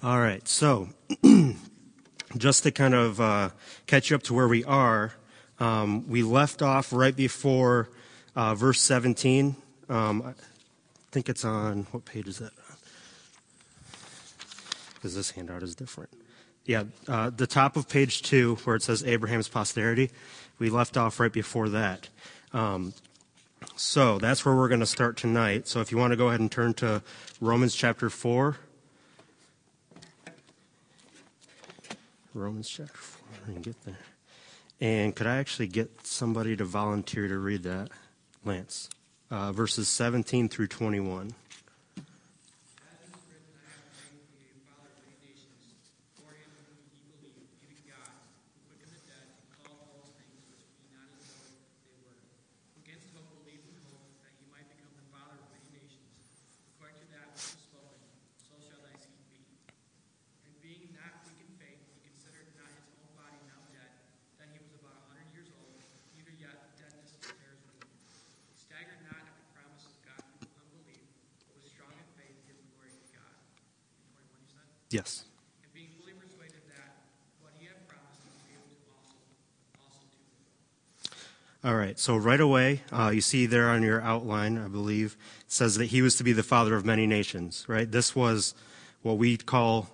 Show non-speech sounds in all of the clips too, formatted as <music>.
All right, so <clears throat> just to kind of uh, catch you up to where we are, um, we left off right before uh, verse 17. Um, I think it's on, what page is that? Because this handout is different. Yeah, uh, the top of page two, where it says Abraham's posterity, we left off right before that. Um, so that's where we're going to start tonight. So if you want to go ahead and turn to Romans chapter 4. Romans chapter 4. and get there. And could I actually get somebody to volunteer to read that? Lance. Uh, verses 17 through 21. Yes. All right, so right away, uh, you see there on your outline, I believe, it says that he was to be the father of many nations, right? This was what we call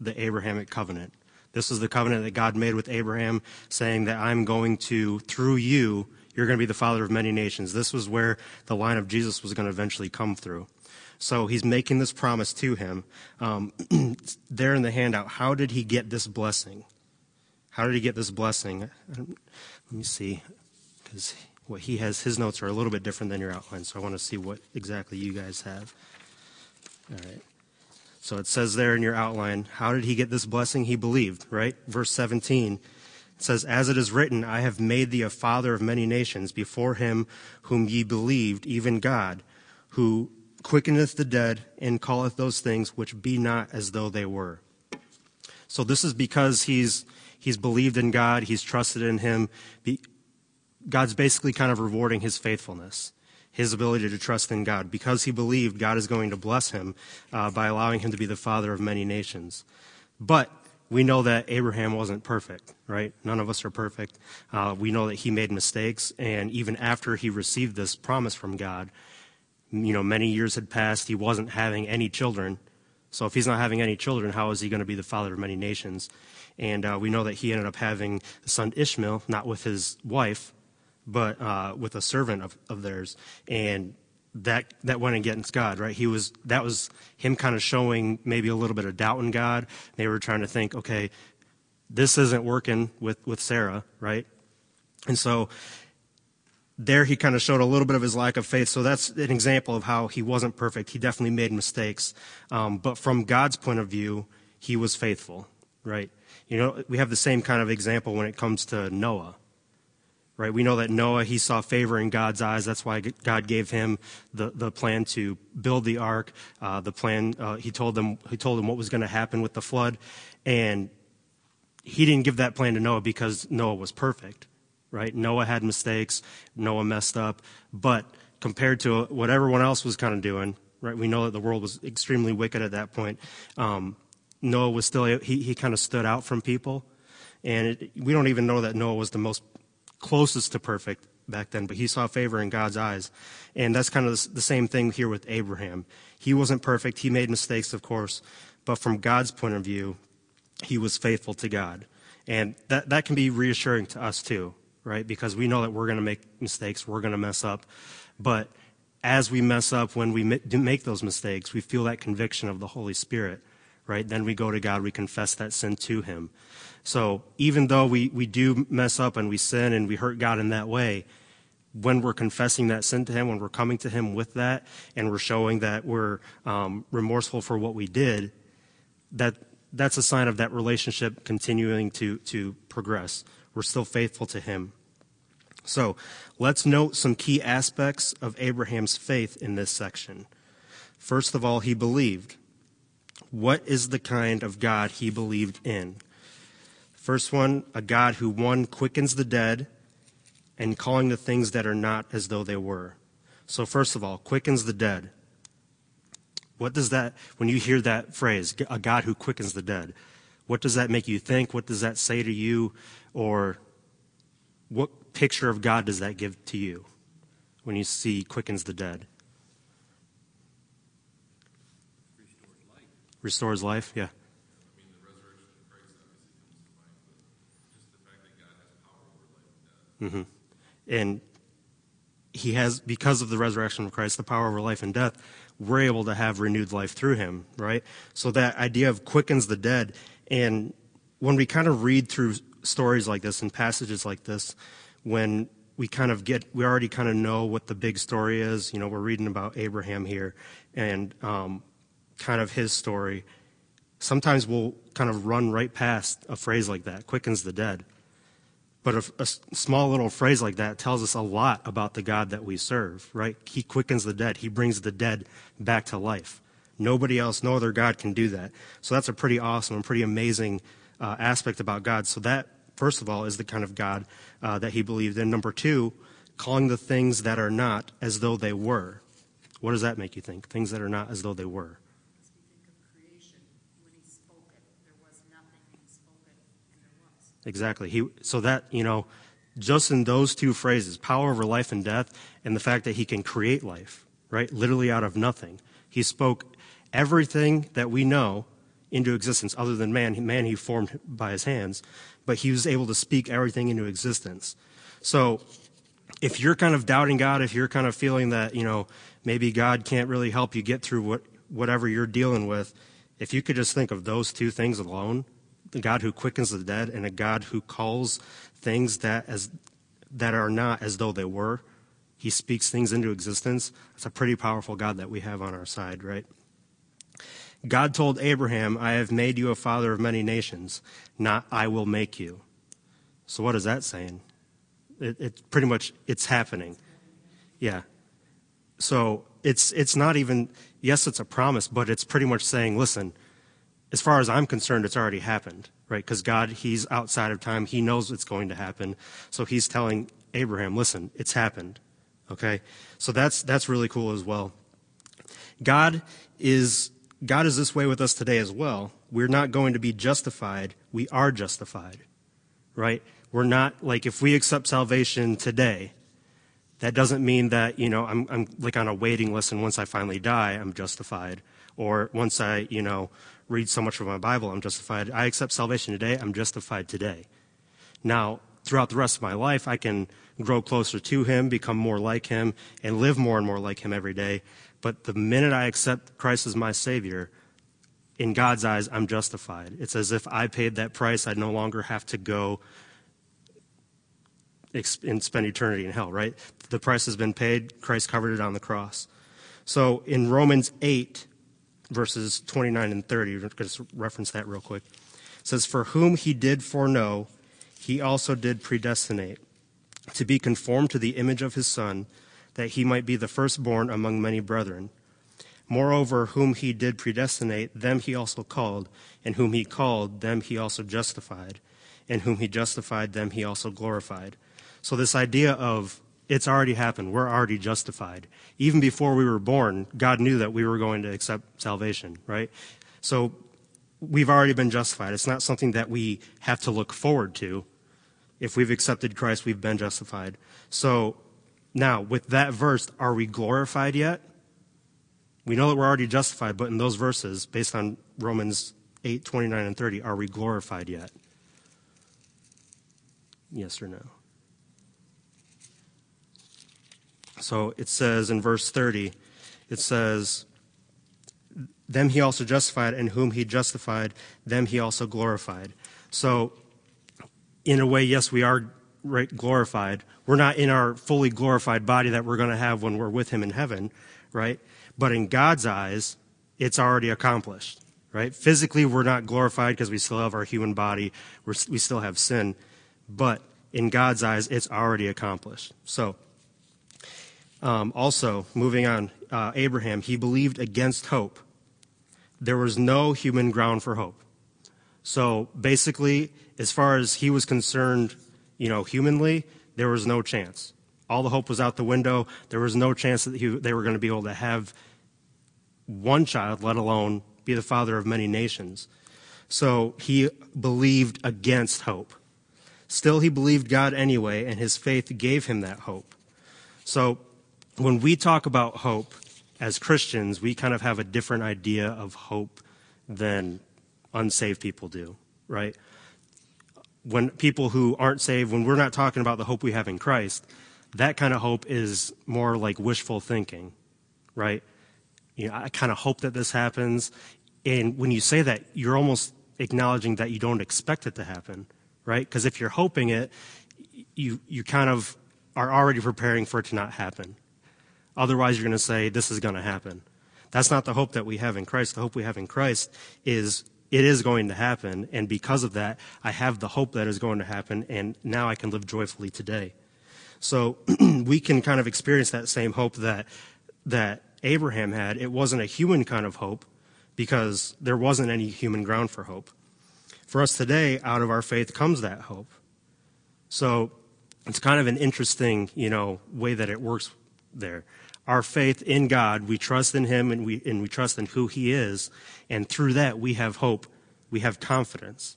the Abrahamic covenant. This is the covenant that God made with Abraham, saying that I'm going to, through you, you're going to be the father of many nations. This was where the line of Jesus was going to eventually come through. So he's making this promise to him. Um, <clears throat> there in the handout, how did he get this blessing? How did he get this blessing? Let me see, because what he has, his notes are a little bit different than your outline, so I want to see what exactly you guys have. All right. So it says there in your outline, how did he get this blessing? He believed, right? Verse 17. It says, As it is written, I have made thee a father of many nations before him whom ye believed, even God, who quickeneth the dead, and calleth those things which be not as though they were. So this is because he's he's believed in God, he's trusted in him. God's basically kind of rewarding his faithfulness, his ability to trust in God. Because he believed, God is going to bless him uh, by allowing him to be the father of many nations. But we know that Abraham wasn't perfect, right? None of us are perfect. Uh, we know that he made mistakes, and even after he received this promise from God, you know, many years had passed. He wasn't having any children. So if he's not having any children, how is he going to be the father of many nations? And uh, we know that he ended up having the son Ishmael, not with his wife, but uh, with a servant of, of theirs. And that that went against God, right? He was that was him kind of showing maybe a little bit of doubt in God. They were trying to think, okay, this isn't working with with Sarah, right? And so there he kind of showed a little bit of his lack of faith. So that's an example of how he wasn't perfect. He definitely made mistakes. Um, but from God's point of view, he was faithful, right? You know, we have the same kind of example when it comes to Noah, right? We know that Noah, he saw favor in God's eyes. That's why God gave him the, the plan to build the ark. Uh, the plan, uh, he told them, he told him what was going to happen with the flood. And he didn't give that plan to Noah because Noah was perfect right? Noah had mistakes, Noah messed up, but compared to what everyone else was kind of doing, right? We know that the world was extremely wicked at that point. Um, Noah was still, he, he kind of stood out from people. And it, we don't even know that Noah was the most closest to perfect back then, but he saw favor in God's eyes. And that's kind of the same thing here with Abraham. He wasn't perfect. He made mistakes, of course, but from God's point of view, he was faithful to God. And that, that can be reassuring to us too right? Because we know that we're going to make mistakes, we're going to mess up. But as we mess up, when we make those mistakes, we feel that conviction of the Holy Spirit, right? Then we go to God, we confess that sin to Him. So even though we, we do mess up and we sin and we hurt God in that way, when we're confessing that sin to Him, when we're coming to Him with that, and we're showing that we're um, remorseful for what we did, that that's a sign of that relationship continuing to to progress. We're still faithful to Him. So let's note some key aspects of Abraham's faith in this section. First of all, he believed. What is the kind of God he believed in? First one, a God who one quickens the dead and calling the things that are not as though they were. So first of all, quickens the dead. What does that, when you hear that phrase, a God who quickens the dead, what does that make you think? What does that say to you? Or what picture of God does that give to you when you see quickens the dead? Restores life. Restores life, yeah. Death. Mm-hmm. And he has, because of the resurrection of Christ, the power over life and death, we're able to have renewed life through him, right? So that idea of quickens the dead. And when we kind of read through stories like this and passages like this, when we kind of get, we already kind of know what the big story is. You know, we're reading about Abraham here and um, kind of his story. Sometimes we'll kind of run right past a phrase like that, quickens the dead. But a small little phrase like that tells us a lot about the God that we serve, right? He quickens the dead. He brings the dead back to life. Nobody else, no other God can do that. So that's a pretty awesome and pretty amazing uh, aspect about God. So that, first of all, is the kind of God uh, that he believed in. Number two, calling the things that are not as though they were. What does that make you think? Things that are not as though they were. As we think of creation, when he spoke it, there was nothing, and he spoke it, and there was. Exactly. He so that, you know, just in those two phrases, power over life and death, and the fact that he can create life, right? Literally out of nothing. He spoke everything that we know into existence other than man. Man he formed by his hands, but he was able to speak everything into existence. So if you're kind of doubting God, if you're kind of feeling that, you know, maybe God can't really help you get through what whatever you're dealing with, if you could just think of those two things alone, the God who quickens the dead and a God who calls things that as that are not as though they were. He speaks things into existence. It's a pretty powerful God that we have on our side, right? God told Abraham, I have made you a father of many nations, not I will make you. So what is that saying? It, it's pretty much, it's happening. Yeah. So it's, it's not even, yes, it's a promise, but it's pretty much saying, listen, as far as I'm concerned, it's already happened, right? Because God, He's outside of time. He knows it's going to happen. So He's telling Abraham, listen, it's happened. Okay? So that's, that's really cool as well. God is, God is this way with us today as well. We're not going to be justified. We are justified, right? We're not, like, if we accept salvation today, that doesn't mean that, you know, I'm, I'm like on a waiting list and once I finally die, I'm justified. Or once I, you know, read so much of my Bible, I'm justified. I accept salvation today, I'm justified today. Now, throughout the rest of my life, I can grow closer to Him, become more like Him, and live more and more like Him every day. But the minute I accept Christ as my Savior, in God's eyes, I'm justified. It's as if I paid that price. I no longer have to go and spend eternity in hell, right? The price has been paid. Christ covered it on the cross. So in Romans 8, verses 29 and 30, we're going to reference that real quick. It says, For whom he did foreknow, he also did predestinate to be conformed to the image of his Son, that he might be the firstborn among many brethren. Moreover, whom he did predestinate, them he also called, and whom he called, them he also justified, and whom he justified, them he also glorified. So, this idea of it's already happened, we're already justified. Even before we were born, God knew that we were going to accept salvation, right? So, we've already been justified. It's not something that we have to look forward to. If we've accepted Christ, we've been justified. So, now, with that verse, are we glorified yet? We know that we're already justified, but in those verses, based on Romans 8, 29, and 30, are we glorified yet? Yes or no? So it says in verse 30, it says, Them he also justified, and whom he justified, them he also glorified. So, in a way, yes, we are glorified. We're not in our fully glorified body that we're going to have when we're with him in heaven, right? But in God's eyes, it's already accomplished, right? Physically, we're not glorified because we still have our human body, we're, we still have sin. But in God's eyes, it's already accomplished. So, um, also, moving on, uh, Abraham, he believed against hope. There was no human ground for hope. So basically, as far as he was concerned, you know, humanly, there was no chance. All the hope was out the window. There was no chance that he, they were going to be able to have one child, let alone be the father of many nations. So he believed against hope. Still, he believed God anyway, and his faith gave him that hope. So when we talk about hope as Christians, we kind of have a different idea of hope than unsaved people do, right? When people who aren't saved, when we're not talking about the hope we have in Christ, that kind of hope is more like wishful thinking, right? You know, I kind of hope that this happens. And when you say that, you're almost acknowledging that you don't expect it to happen, right? Because if you're hoping it, you, you kind of are already preparing for it to not happen. Otherwise, you're going to say, this is going to happen. That's not the hope that we have in Christ. The hope we have in Christ is it is going to happen. And because of that, I have the hope that is going to happen. And now I can live joyfully today. So <clears throat> we can kind of experience that same hope that, that Abraham had. It wasn't a human kind of hope because there wasn't any human ground for hope. For us today, out of our faith comes that hope. So it's kind of an interesting, you know, way that it works there. Our faith in God, we trust in Him and we, and we trust in who He is. And through that, we have hope. We have confidence.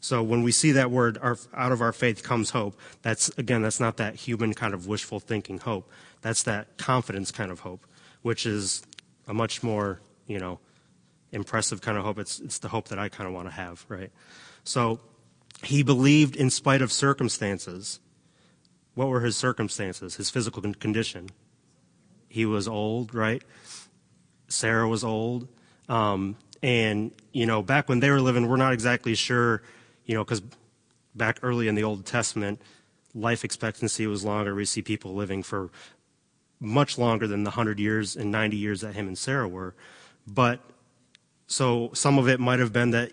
So when we see that word, our, out of our faith comes hope, that's, again, that's not that human kind of wishful thinking hope. That's that confidence kind of hope, which is a much more, you know, impressive kind of hope. It's, it's the hope that I kind of want to have, right? So he believed in spite of circumstances. What were his circumstances? His physical condition. He was old, right? Sarah was old. Um, and, you know, back when they were living, we're not exactly sure you know, because back early in the Old Testament, life expectancy was longer. We see people living for much longer than the 100 years and 90 years that him and Sarah were. But so some of it might have been that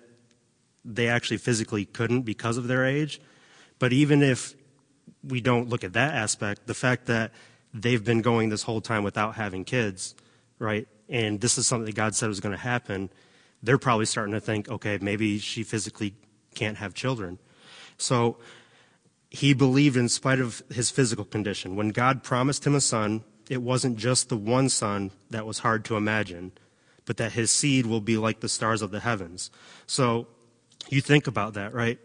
they actually physically couldn't because of their age. But even if we don't look at that aspect, the fact that they've been going this whole time without having kids, right? And this is something that God said was going to happen. They're probably starting to think, okay, maybe she physically can't have children. So he believed in spite of his physical condition. When God promised him a son, it wasn't just the one son that was hard to imagine, but that his seed will be like the stars of the heavens. So you think about that, right?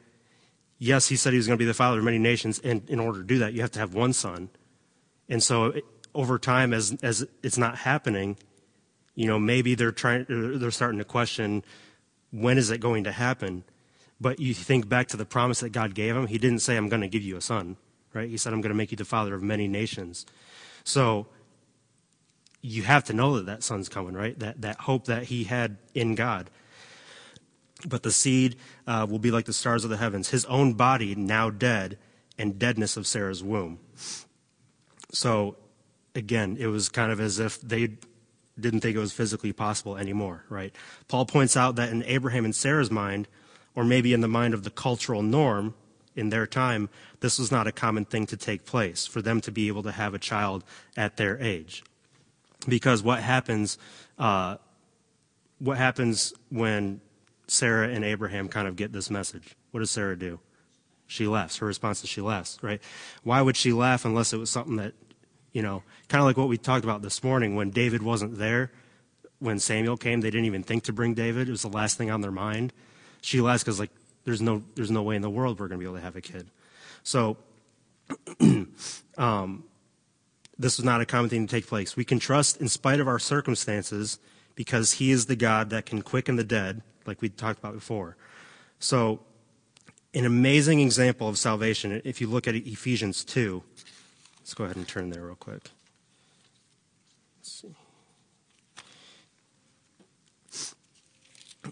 Yes, he said he was going to be the father of many nations, and in order to do that, you have to have one son. And so over time, as as it's not happening, you know, maybe they're trying, they're starting to question when is it going to happen. But you think back to the promise that God gave him, he didn't say, I'm going to give you a son, right? He said, I'm going to make you the father of many nations. So you have to know that that son's coming, right? That, that hope that he had in God. But the seed uh, will be like the stars of the heavens, his own body now dead, and deadness of Sarah's womb. So again, it was kind of as if they didn't think it was physically possible anymore, right? Paul points out that in Abraham and Sarah's mind, or maybe in the mind of the cultural norm in their time, this was not a common thing to take place for them to be able to have a child at their age. Because what happens, uh, what happens when Sarah and Abraham kind of get this message? What does Sarah do? She laughs. Her response is she laughs, right? Why would she laugh unless it was something that, you know, kind of like what we talked about this morning when David wasn't there, when Samuel came, they didn't even think to bring David. It was the last thing on their mind. Sheila asked like, there's no, there's no way in the world we're going to be able to have a kid. So, <clears throat> um, this is not a common thing to take place. We can trust in spite of our circumstances because He is the God that can quicken the dead, like we talked about before. So, an amazing example of salvation, if you look at Ephesians 2, let's go ahead and turn there real quick. Let's see.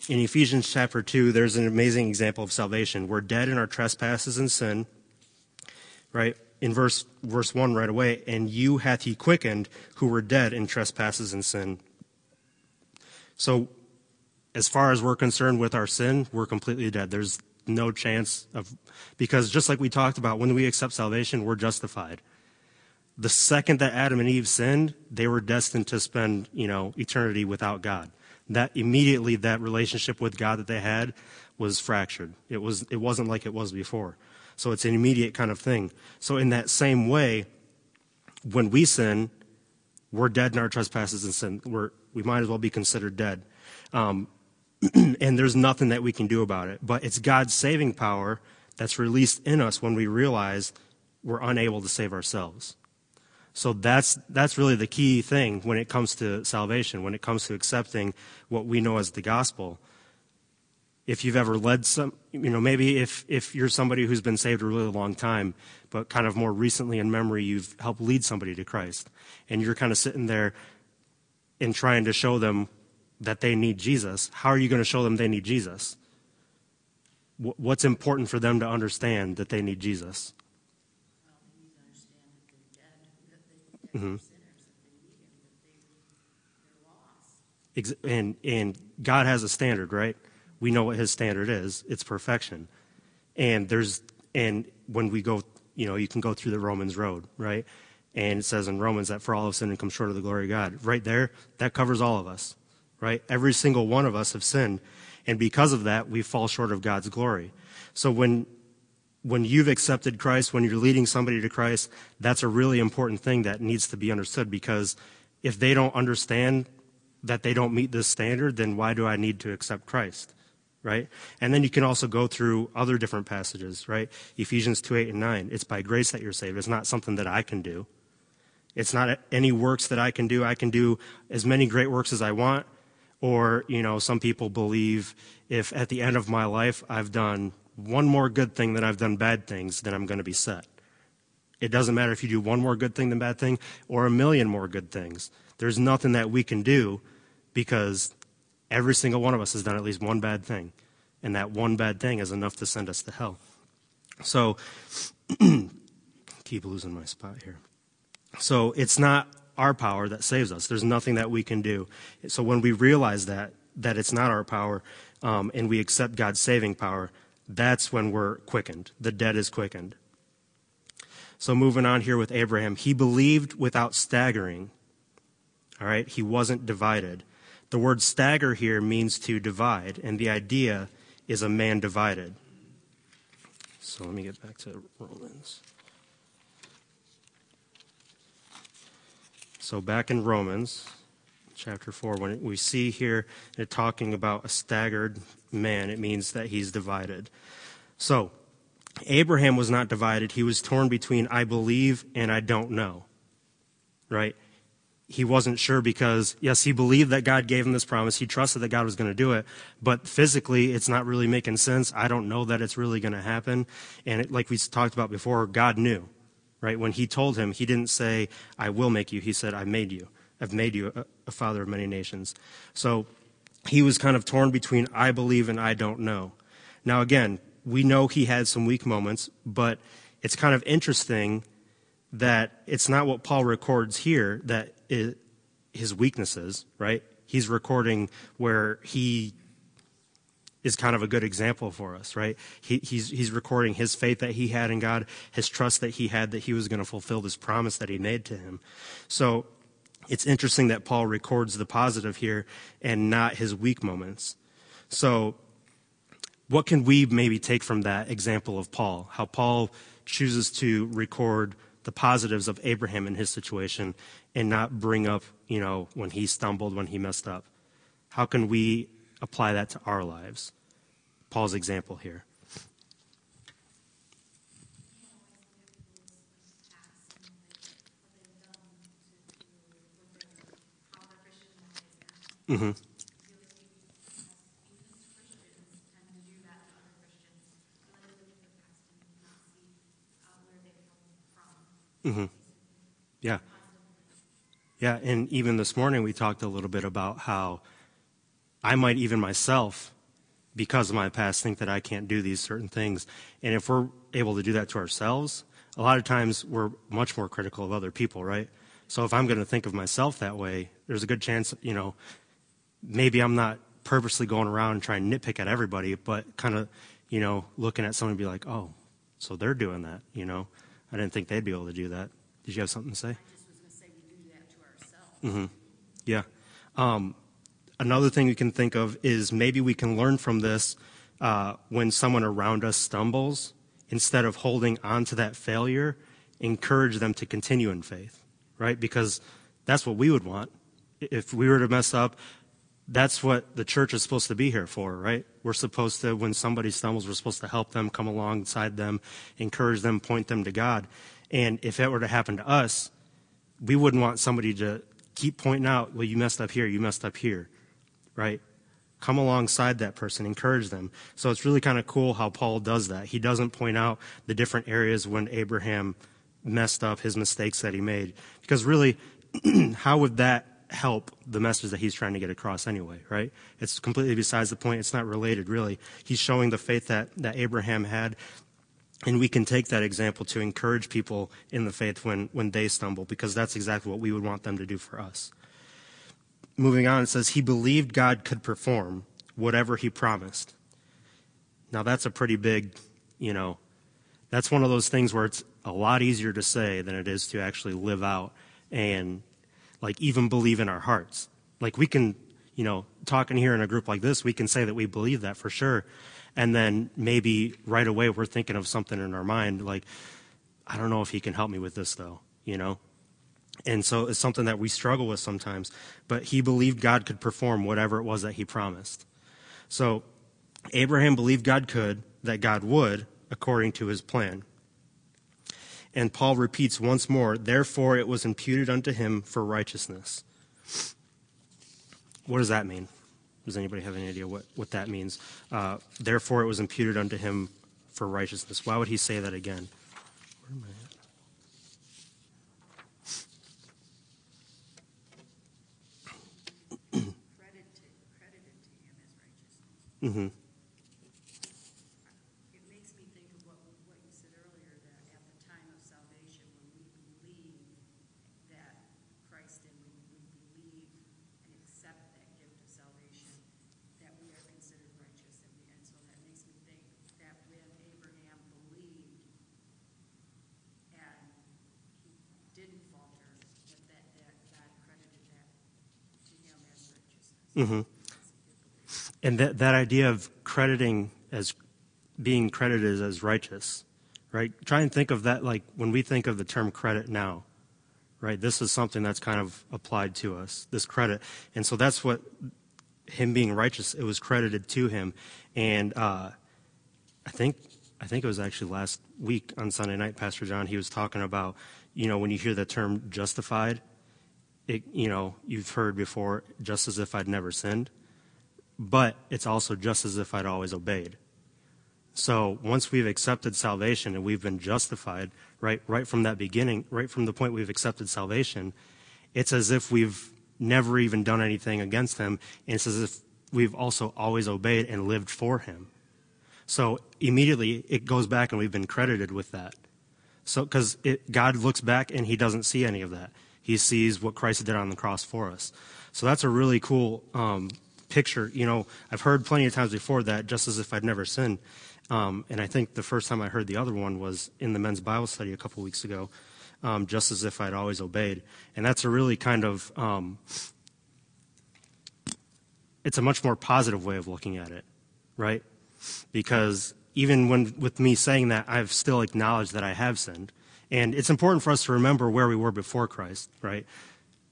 in Ephesians chapter 2, there's an amazing example of salvation. We're dead in our trespasses and sin, right? In verse, verse 1 right away, and you hath he quickened who were dead in trespasses and sin. So, as far as we're concerned with our sin, we're completely dead. There's no chance of, because just like we talked about, when we accept salvation, we're justified. The second that Adam and Eve sinned, they were destined to spend, you know, eternity without God that immediately that relationship with God that they had was fractured. It was it wasn't like it was before. So it's an immediate kind of thing. So in that same way, when we sin, we're dead in our trespasses and sin. We're, we might as well be considered dead. Um, <clears throat> and there's nothing that we can do about it. But it's God's saving power that's released in us when we realize we're unable to save ourselves. So that's, that's really the key thing when it comes to salvation, when it comes to accepting what we know as the gospel. If you've ever led some, you know, maybe if, if you're somebody who's been saved a really long time, but kind of more recently in memory, you've helped lead somebody to Christ. And you're kind of sitting there and trying to show them that they need Jesus. How are you going to show them they need Jesus? What's important for them to understand that they need Jesus? Well, they need to understand that they're dead, that they, that they're sinners, that they need him, that they, they're lost. Mm-hmm. Ex- And, and God has a standard, right? We know what his standard is. It's perfection. And there's, and when we go, you know, you can go through the Romans road, right? And it says in Romans that for all of sin and come short of the glory of God. Right there, that covers all of us, right? Every single one of us have sinned. And because of that, we fall short of God's glory. So when, when you've accepted Christ, when you're leading somebody to Christ, that's a really important thing that needs to be understood because if they don't understand that they don't meet this standard, then why do I need to accept Christ? Right? And then you can also go through other different passages, right? Ephesians 2, 8, and 9. It's by grace that you're saved. It's not something that I can do. It's not any works that I can do. I can do as many great works as I want. Or, you know, some people believe if at the end of my life I've done one more good thing than I've done bad things, then I'm going to be set. It doesn't matter if you do one more good thing than bad thing or a million more good things. There's nothing that we can do because every single one of us has done at least one bad thing. And that one bad thing is enough to send us to hell. So, <clears throat> keep losing my spot here. So, it's not our power that saves us. There's nothing that we can do. So, when we realize that, that it's not our power, um, and we accept God's saving power, that's when we're quickened. The dead is quickened. So, moving on here with Abraham, he believed without staggering. All right, he wasn't divided. The word stagger here means to divide, and the idea is a man divided. So let me get back to Romans. So back in Romans chapter 4, when we see here it talking about a staggered man, it means that he's divided. So Abraham was not divided. He was torn between I believe and I don't know. Right? he wasn't sure because, yes, he believed that God gave him this promise. He trusted that God was going to do it. But physically, it's not really making sense. I don't know that it's really going to happen. And it, like we talked about before, God knew, right? When he told him, he didn't say, I will make you. He said, I made you. I've made you a, a father of many nations. So he was kind of torn between I believe and I don't know. Now, again, we know he had some weak moments, but it's kind of interesting that it's not what Paul records here that it, his weaknesses, right? He's recording where he is kind of a good example for us, right? He, he's, he's recording his faith that he had in God, his trust that he had that he was going to fulfill this promise that he made to him. So it's interesting that Paul records the positive here and not his weak moments. So what can we maybe take from that example of Paul? How Paul chooses to record the positives of Abraham in his situation and not bring up, you know, when he stumbled, when he messed up. How can we apply that to our lives? Paul's example here. Mm-hmm. Mm-hmm. Yeah. Yeah, and even this morning we talked a little bit about how I might even myself, because of my past, think that I can't do these certain things. And if we're able to do that to ourselves, a lot of times we're much more critical of other people, right? So if I'm going to think of myself that way, there's a good chance, you know, maybe I'm not purposely going around and trying to nitpick at everybody, but kind of, you know, looking at someone and be like, oh, so they're doing that, you know? I didn't think they'd be able to do that. Did you have something to say? I just was gonna say we do that to ourselves. Yeah. Um, another thing we can think of is maybe we can learn from this uh, when someone around us stumbles, instead of holding on to that failure, encourage them to continue in faith, right? Because That's what we would want. If we were to mess up, that's what the church is supposed to be here for, right? We're supposed to, when somebody stumbles, we're supposed to help them, come alongside them, encourage them, point them to God. And if that were to happen to us, we wouldn't want somebody to keep pointing out, well, you messed up here, you messed up here, right? Come alongside that person, encourage them. So it's really kind of cool how Paul does that. He doesn't point out the different areas when Abraham messed up, his mistakes that he made. Because really, <clears throat> how would that help the message that he's trying to get across anyway, right? It's completely besides the point. It's not related, really. He's showing the faith that, that Abraham had, and we can take that example to encourage people in the faith when, when they stumble, because that's exactly what we would want them to do for us. Moving on, it says, He believed God could perform whatever He promised. Now, that's a pretty big, you know, that's one of those things where it's a lot easier to say than it is to actually live out and like even believe in our hearts. Like we can, you know, talking here in a group like this, we can say that we believe that for sure. And then maybe right away we're thinking of something in our mind like, I don't know if he can help me with this though, you know? And so it's something that we struggle with sometimes. But he believed God could perform whatever it was that he promised. So Abraham believed God could, that God would, according to his plan. And Paul repeats once more, therefore it was imputed unto him for righteousness. What does that mean? Does anybody have any idea what, what that means? Uh, therefore it was imputed unto him for righteousness. Why would he say that again? Where am I at? Credited, credited to him as righteousness. Mm-hmm. It makes me think of what, what you said earlier, that at the time of salvation, when we believe that Christ and we, we believe and accept that gift of salvation, that we are considered righteous. And, we, and so that makes me think that when Abraham believed and he didn't falter, that, that, that God credited that to him as righteousness. Mm-hmm. And that, that idea of crediting as being credited as righteous, right? Try and think of that like when we think of the term credit now, right? This is something that's kind of applied to us, this credit. And so that's what him being righteous, it was credited to him. And uh, I think I think it was actually last week on Sunday night, Pastor John, he was talking about, you know, when you hear the term justified, it, you know, you've heard before, just as if I'd never sinned but it's also just as if I'd always obeyed. So once we've accepted salvation and we've been justified, right, right from that beginning, right from the point we've accepted salvation, it's as if we've never even done anything against Him, and it's as if we've also always obeyed and lived for Him. So immediately it goes back and we've been credited with that. So because God looks back and He doesn't see any of that. He sees what Christ did on the cross for us. So that's a really cool um, picture. You know, I've heard plenty of times before that, just as if I'd never sinned. Um, and I think the first time I heard the other one was in the men's Bible study a couple weeks ago, um, just as if I'd always obeyed. And that's a really kind of, um, it's a much more positive way of looking at it, right? Because even when with me saying that, I've still acknowledged that I have sinned. And it's important for us to remember where we were before Christ, right?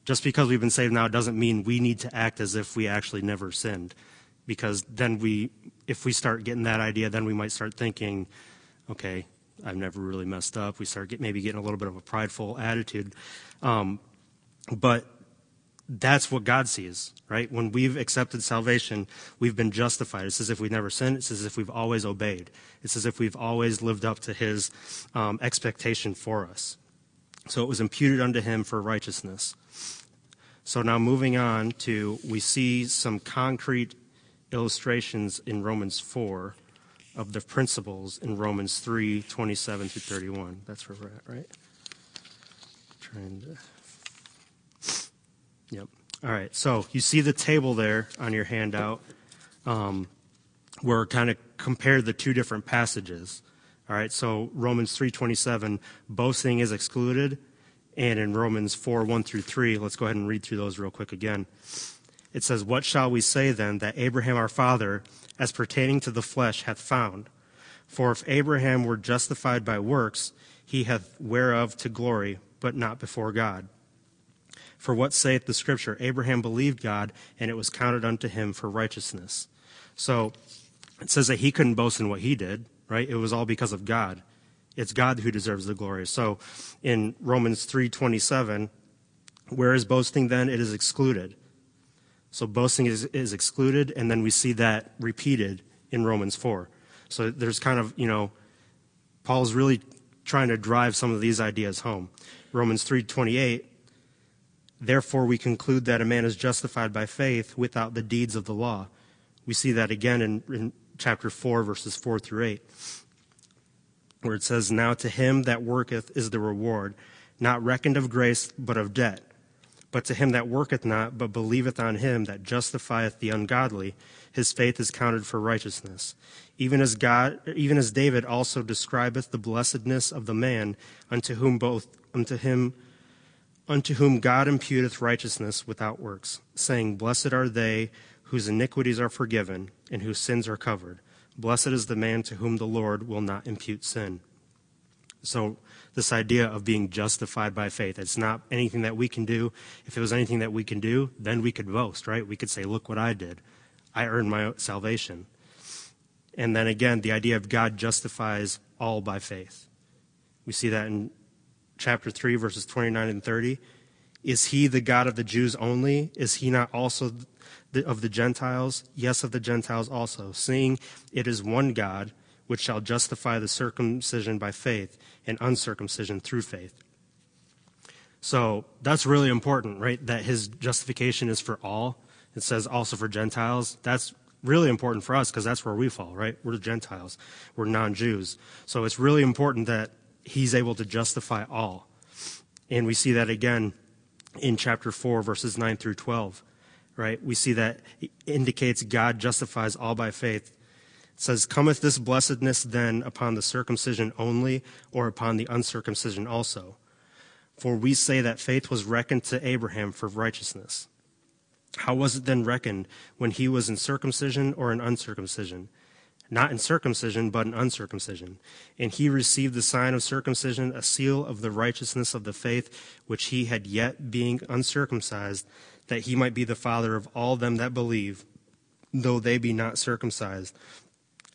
Just because we've been saved now doesn't mean we need to act as if we actually never sinned. Because then we, if we start getting that idea, then we might start thinking, okay, I've never really messed up. We start get, maybe getting a little bit of a prideful attitude. Um, but that's what God sees, right? When we've accepted salvation, we've been justified. It's as if we've never sinned. It's as if we've always obeyed. It's as if we've always lived up to His um, expectation for us. So it was imputed unto Him for righteousness. So now moving on to, we see some concrete illustrations in Romans 4 of the principles in Romans 3 27 through 31. That's where we're at, right? Trying to. Yep. All right. So you see the table there on your handout um, where kind of compare the two different passages. All right. So Romans 3:27, boasting is excluded, and in Romans 4 1 through 3, let's go ahead and read through those real quick again. It says, What shall we say then that Abraham our father, as pertaining to the flesh, hath found? For if Abraham were justified by works, he hath whereof to glory, but not before God. For what saith the scripture? Abraham believed God, and it was counted unto him for righteousness. So it says that he couldn't boast in what he did, right? It was all because of God. It's God who deserves the glory. So in Romans 3:27, where is boasting then? It is excluded. So boasting is, is excluded, and then we see that repeated in Romans 4. So there's kind of, you know, Paul's really trying to drive some of these ideas home. Romans 3:28 Therefore we conclude that a man is justified by faith without the deeds of the law. We see that again in, in chapter 4 verses 4 through 8 where it says now to him that worketh is the reward not reckoned of grace but of debt. But to him that worketh not, but believeth on him that justifieth the ungodly, his faith is counted for righteousness. Even as God, even as David also describeth the blessedness of the man unto whom both unto him unto whom God imputeth righteousness without works, saying, Blessed are they whose iniquities are forgiven and whose sins are covered. Blessed is the man to whom the Lord will not impute sin. So this idea of being justified by faith. It's not anything that we can do. If it was anything that we can do, then we could boast, right? We could say, look what I did. I earned my salvation. And then again, the idea of God justifies all by faith. We see that in chapter 3, verses 29 and 30. Is he the God of the Jews only? Is he not also of the Gentiles? Yes, of the Gentiles also, seeing it is one God which shall justify the circumcision by faith and uncircumcision through faith. So that's really important, right? That his justification is for all. It says also for Gentiles. That's really important for us because that's where we fall, right? We're the Gentiles. We're non Jews. So it's really important that he's able to justify all. And we see that again in chapter 4, verses 9 through 12, right? We see that indicates God justifies all by faith it says, Cometh this blessedness then upon the circumcision only, or upon the uncircumcision also? For we say that faith was reckoned to Abraham for righteousness. How was it then reckoned when he was in circumcision or in uncircumcision? Not in circumcision, but in uncircumcision. And he received the sign of circumcision, a seal of the righteousness of the faith which he had yet being uncircumcised, that he might be the father of all them that believe, though they be not circumcised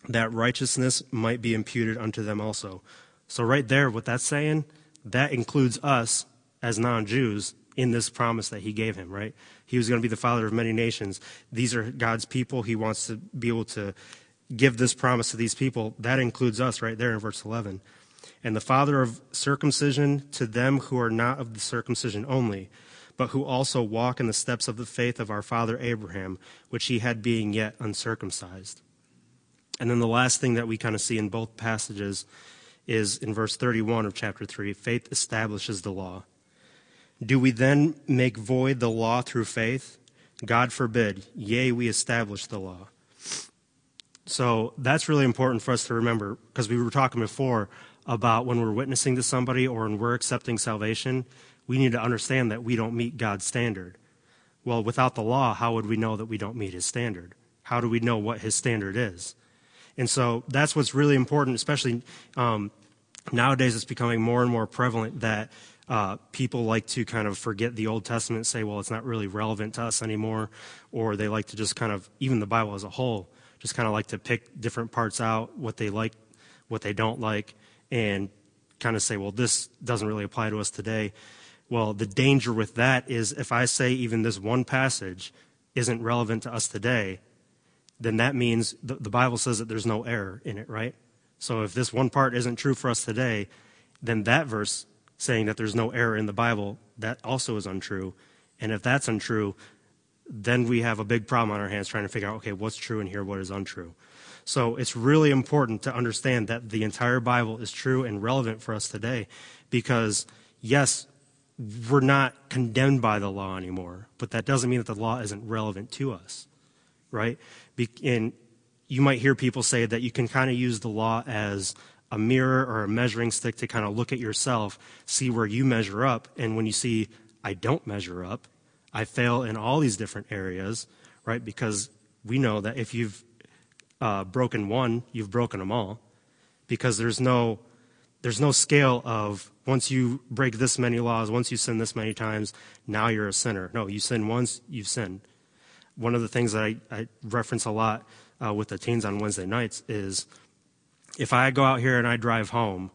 that righteousness might be imputed unto them also. So, right there, what that's saying, that includes us as non Jews in this promise that he gave him, right? He was going to be the father of many nations. These are God's people. He wants to be able to give this promise to these people. That includes us right there in verse 11. And the father of circumcision to them who are not of the circumcision only, but who also walk in the steps of the faith of our father Abraham, which he had being yet uncircumcised. And then the last thing that we kind of see in both passages is in verse 31 of chapter 3 faith establishes the law. Do we then make void the law through faith? God forbid. Yea, we establish the law. So that's really important for us to remember because we were talking before about when we're witnessing to somebody or when we're accepting salvation, we need to understand that we don't meet God's standard. Well, without the law, how would we know that we don't meet his standard? How do we know what his standard is? And so that's what's really important, especially um, nowadays it's becoming more and more prevalent that uh, people like to kind of forget the Old Testament, say, well, it's not really relevant to us anymore, or they like to just kind of, even the Bible as a whole, just kind of like to pick different parts out, what they like, what they don't like, and kind of say, well, this doesn't really apply to us today. Well, the danger with that is if I say even this one passage isn't relevant to us today, then that means the, the Bible says that there's no error in it, right? So if this one part isn't true for us today, then that verse saying that there's no error in the Bible, that also is untrue. And if that's untrue, then we have a big problem on our hands trying to figure out, okay, what's true and here, what is untrue. So it's really important to understand that the entire Bible is true and relevant for us today because, yes, we're not condemned by the law anymore, but that doesn't mean that the law isn't relevant to us, right? And you might hear people say that you can kind of use the law as a mirror or a measuring stick to kind of look at yourself, see where you measure up. And when you see, I don't measure up, I fail in all these different areas, right? Because we know that if you've uh, broken one, you've broken them all. Because there's no, there's no scale of once you break this many laws, once you sin this many times, now you're a sinner. No, you sin once, you've sinned. One of the things that I, I reference a lot uh, with the teens on Wednesday nights is if I go out here and I drive home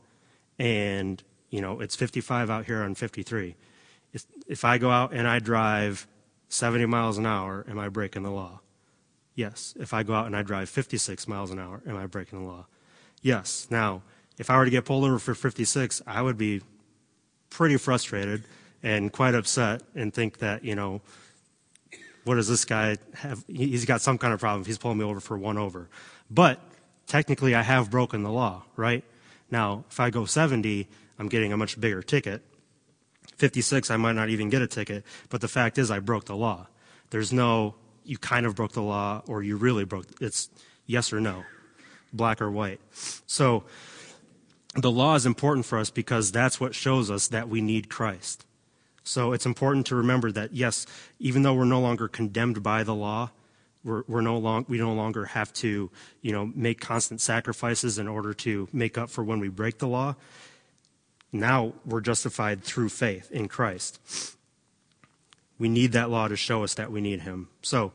and, you know, it's 55 out here on 53, if, if I go out and I drive 70 miles an hour, am I breaking the law? Yes. If I go out and I drive 56 miles an hour, am I breaking the law? Yes. Now, if I were to get pulled over for 56, I would be pretty frustrated and quite upset and think that, you know, what does this guy have? He's got some kind of problem. He's pulling me over for one over. But technically, I have broken the law, right? Now, if I go 70, I'm getting a much bigger ticket. 56, I might not even get a ticket. But the fact is, I broke the law. There's no, you kind of broke the law or you really broke, it's yes or no, black or white. So, the law is important for us because that's what shows us that we need Christ. So it's important to remember that yes, even though we're no longer condemned by the law, we're, we're no long, we no longer have to, you know, make constant sacrifices in order to make up for when we break the law. Now we're justified through faith in Christ. We need that law to show us that we need Him. So,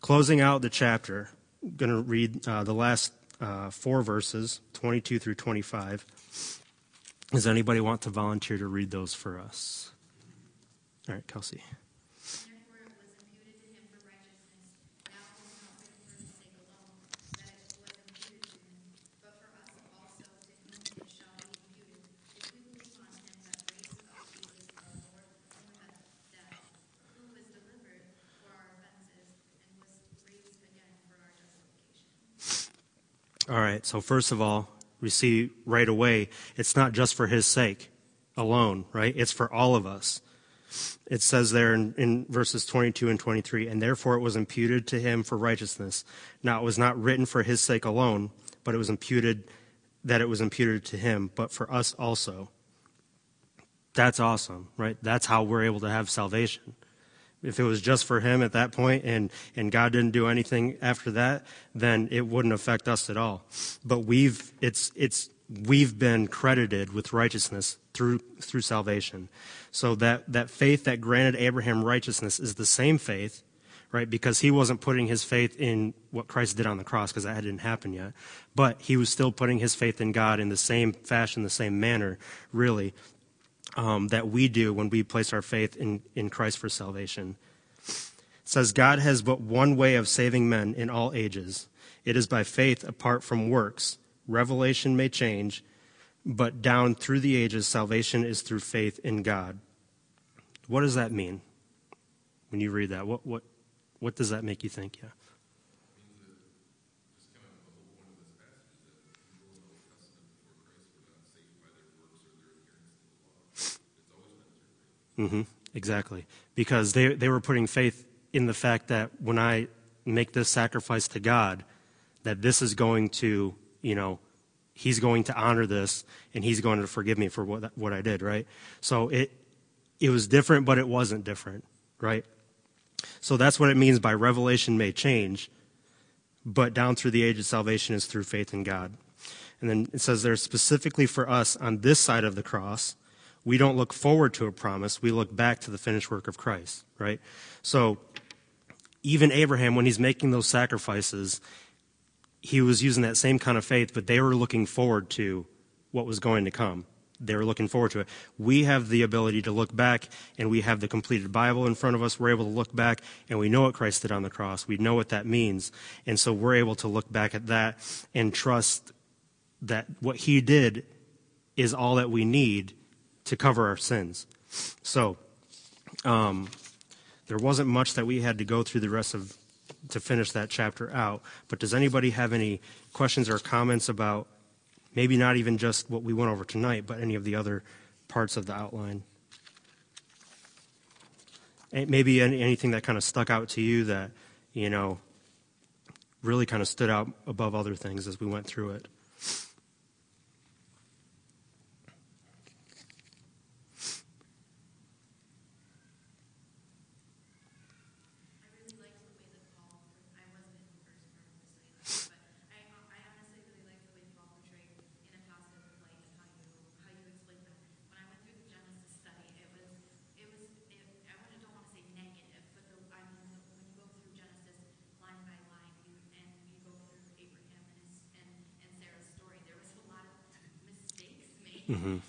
closing out the chapter, I'm going to read uh, the last uh, four verses, 22 through 25. Does anybody want to volunteer to read those for us? All right, Kelsey. Therefore it was imputed to him for righteousness. Now it is not written for his sake alone, that it was imputed to him, but for us also to whom it shall be imputed, if we believe on him that grace of Jesus our Lord overcometh death, who was delivered for our offenses, and was raised again for our justification. All right, so first of all, we see right away it's not just for his sake alone, right? It's for all of us. It says there in, in, verses 22 and 23, and therefore it was imputed to him for righteousness. Now it was not written for his sake alone, but it was imputed that it was imputed to him, but for us also. That's awesome, right? That's how we're able to have salvation. If it was just for him at that point and, and God didn't do anything after that, then it wouldn't affect us at all. But we've, it's, it's, we've been credited with righteousness through, through salvation. So that, that faith that granted Abraham righteousness is the same faith, right? Because he wasn't putting his faith in what Christ did on the cross because that didn't happen yet. But he was still putting his faith in God in the same fashion, the same manner, really, um, that we do when we place our faith in, in Christ for salvation. It says, God has but one way of saving men in all ages. It is by faith apart from works. Revelation may change, but down through the ages, salvation is through faith in God. What does that mean when you read that? What, what, what does that make you think? Yeah. Mm-hmm. Exactly. Because they, they were putting faith in the fact that when I make this sacrifice to God, that this is going to, you know, He's going to honor this and He's going to forgive me for what, what I did, right? So it, it was different, but it wasn't different, right? So that's what it means by revelation may change, but down through the age of salvation is through faith in God. And then it says there specifically for us on this side of the cross, we don't look forward to a promise, we look back to the finished work of Christ, right? So even Abraham, when he's making those sacrifices, he was using that same kind of faith, but they were looking forward to what was going to come. They were looking forward to it. We have the ability to look back, and we have the completed Bible in front of us. We're able to look back, and we know what Christ did on the cross. We know what that means. And so we're able to look back at that and trust that what he did is all that we need to cover our sins. So, um, there wasn't much that we had to go through the rest of to finish that chapter out. But does anybody have any questions or comments about maybe not even just what we went over tonight, but any of the other parts of the outline? Maybe anything that kind of stuck out to you that, you know, really kind of stood out above other things as we went through it. I really liked the way that Paul, I wasn't in the first part of this, but I, I honestly really liked the way Paul portrayed in a positive light and how you, And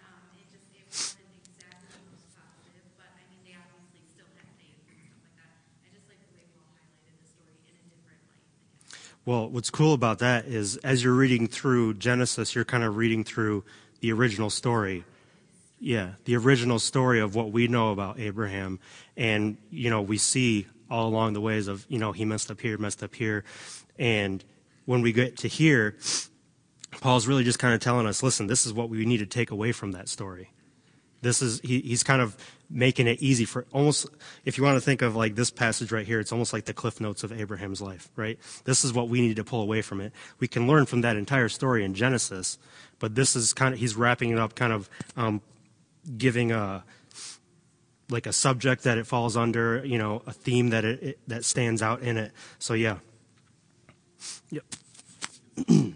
um, it just, it wasn't exactly the most positive, but I mean, they obviously still had faith and stuff like that. I just like the way Paul highlighted the story in a different light. Well, what's cool about that is as you're reading through Genesis, you're kind of reading through the original story. Yeah, the original story of what we know about Abraham. And, you know, we see all along the ways of, you know, he messed up here, messed up here. And when we get to here, Paul's really just kind of telling us, listen, this is what we need to take away from that story. This is, he, he's kind of making it easy for almost, if you want to think of like this passage right here, it's almost like the cliff notes of Abraham's life, right? This is what we need to pull away from it. We can learn from that entire story in Genesis, but this is kind of, he's wrapping it up, kind of um, giving a, like a subject that it falls under, you know, a theme that it, it that stands out in it. So yeah. Yep. <clears throat>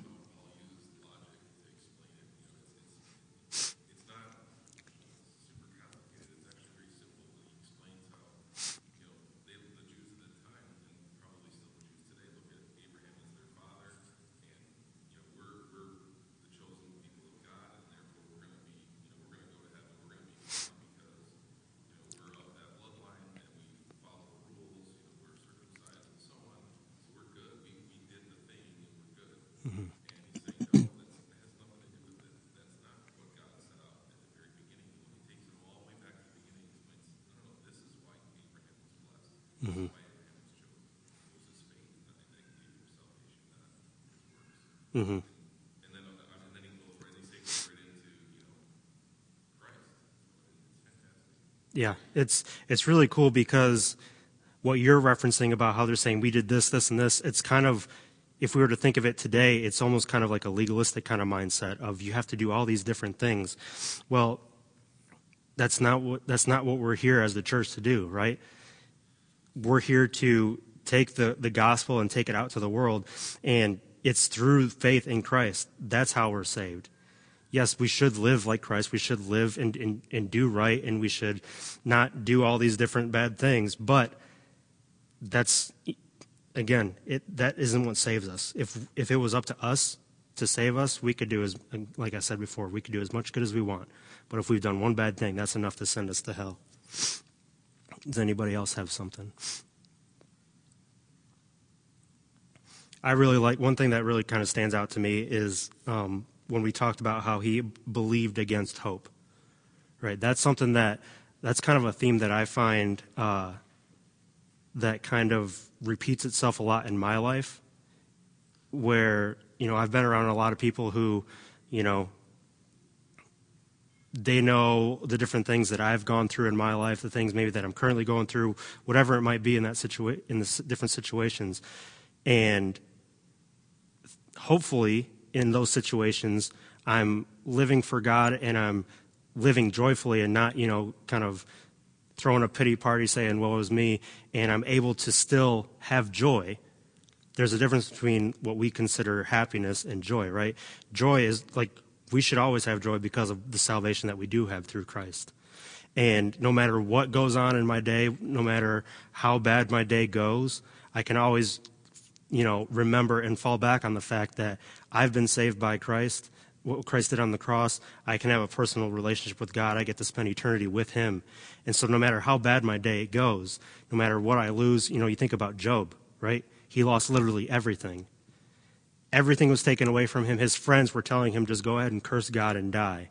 It's not super complicated, it's actually very simple, but he explains how, you know, they, the Jews at the time, and probably still the Jews today, look at Abraham as their father, and, you know, we're, we're the chosen people of God, and therefore we're gonna be, you know, we're gonna go to heaven, we're gonna be with God because, you know, we're of that bloodline, and we follow the rules, you know, we're circumcised and so on, so we're good, we, we did the thing, and we're good. And he's saying, no, that's, that has nothing to do with it, that's not what God set out at the very beginning. When he takes them all the way back to the beginning, he explains, no, no, this is why Abraham was blessed. This is why Abraham was chosen. It was his faith that, that gave him salvation, not his works. hmm And then, uh, and then he goes right, he takes us right into, you know, Christ. It's Mm-hmm. fantastic. Yeah, it's it's really cool because what you're referencing about how they're saying we did this, this, and this. It's kind of if we were to think of it today, it's almost kind of like a legalistic kind of mindset of you have to do all these different things. Well, that's not what that's not what we're here as the church to do, right? We're here to take the, the gospel and take it out to the world, and it's through faith in Christ. That's how we're saved. Yes, we should live like Christ. We should live and, and, and do right, and we should not do all these different bad things. But that's again, it that isn't what saves us. If if it was up to us to save us, we could do as like I said before, we could do as much good as we want. But if we've done one bad thing, that's enough to send us to hell. Does anybody else have something? I really like one thing that really kind of stands out to me is um, when we talked about how he believed against hope. Right, that's something that that's kind of a theme that I find uh, that kind of repeats itself a lot in my life. Where you know I've been around a lot of people who, you know, they know the different things that I've gone through in my life, the things maybe that I'm currently going through, whatever it might be in that situa- in the different situations, and hopefully in those situations I'm living for God and I'm living joyfully and not you know kind of throwing a pity party saying well it was me and I'm able to still have joy. There's a difference between what we consider happiness and joy, right? Joy is like we should always have joy because of the salvation that we do have through Christ. And no matter what goes on in my day, no matter how bad my day goes, I can always, you know, remember and fall back on the fact that I've been saved by Christ. What Christ did on the cross, I can have a personal relationship with God. I get to spend eternity with Him. And so no matter how bad my day goes, no matter what I lose, you know, you think about Job, right? He lost literally everything. Everything was taken away from him. His friends were telling him, just go ahead and curse God and die.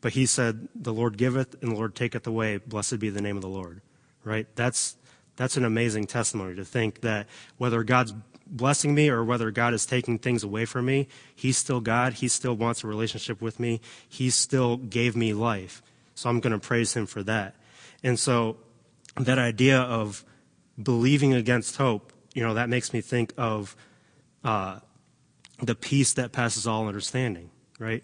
But he said, The Lord giveth and the Lord taketh away. Blessed be the name of the Lord. Right? That's, that's an amazing testimony to think that whether God's blessing me or whether God is taking things away from me, He's still God. He still wants a relationship with me. He still gave me life. So I'm going to praise Him for that. And so that idea of believing against hope, you know, that makes me think of uh, the peace that passes all understanding, right?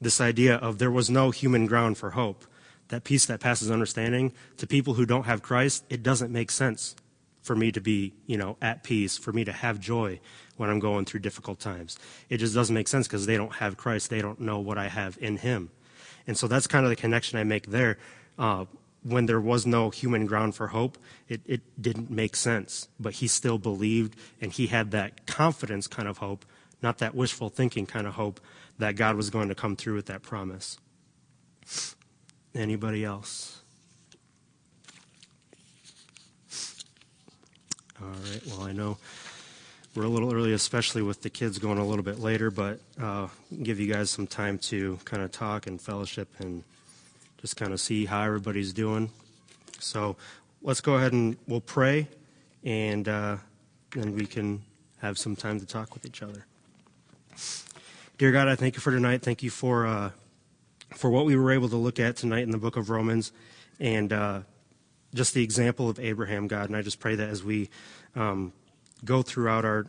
This idea of there was no human ground for hope. That peace that passes understanding to people who don't have Christ, it doesn't make sense for me to be, you know, at peace, for me to have joy when I'm going through difficult times. It just doesn't make sense because they don't have Christ. They don't know what I have in Him. And so that's kind of the connection I make there. Uh, when there was no human ground for hope, it, it didn't make sense. But he still believed and he had that confidence kind of hope not that wishful thinking kind of hope that God was going to come through with that promise. Anybody else? All right. Well, I know we're a little early, especially with the kids going a little bit later, but uh, give you guys some time to kind of talk and fellowship and just kind of see how everybody's doing. So let's go ahead and we'll pray, and uh, then we can have some time to talk with each other. Dear God, I thank you for tonight. Thank you for uh, for what we were able to look at tonight in the book of Romans, and uh, just the example of Abraham, God. And I just pray that as we um, go throughout our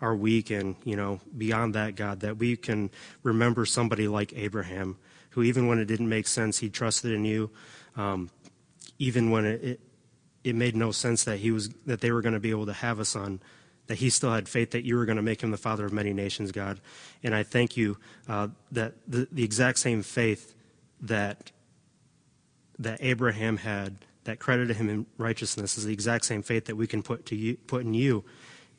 our week and you know beyond that, God, that we can remember somebody like Abraham, who even when it didn't make sense, he trusted in you. Um, even when it, it it made no sense that he was that they were going to be able to have a son that he still had faith that you were going to make him the father of many nations, God. And I thank you uh, that the, the exact same faith that that Abraham had that credited him in righteousness is the exact same faith that we can put to you, put in you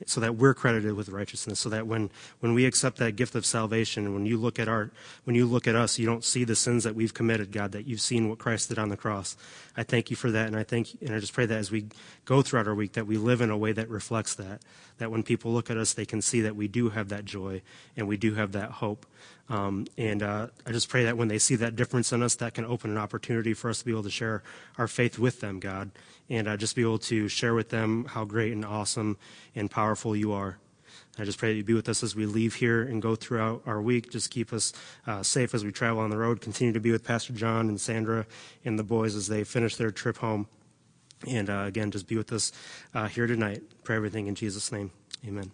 so that we're credited with righteousness so that when, when we accept that gift of salvation when you look at our when you look at us you don't see the sins that we've committed god that you've seen what christ did on the cross. I thank you for that and i thank and i just pray that as we go throughout our week that we live in a way that reflects that that when people look at us they can see that we do have that joy and we do have that hope um, and uh, I just pray that when they see that difference in us, that can open an opportunity for us to be able to share our faith with them, God, and uh, just be able to share with them how great and awesome and powerful you are. I just pray that you be with us as we leave here and go throughout our week. Just keep us uh, safe as we travel on the road. Continue to be with Pastor John and Sandra and the boys as they finish their trip home. And uh, again, just be with us uh, here tonight. Pray everything in Jesus' name. Amen.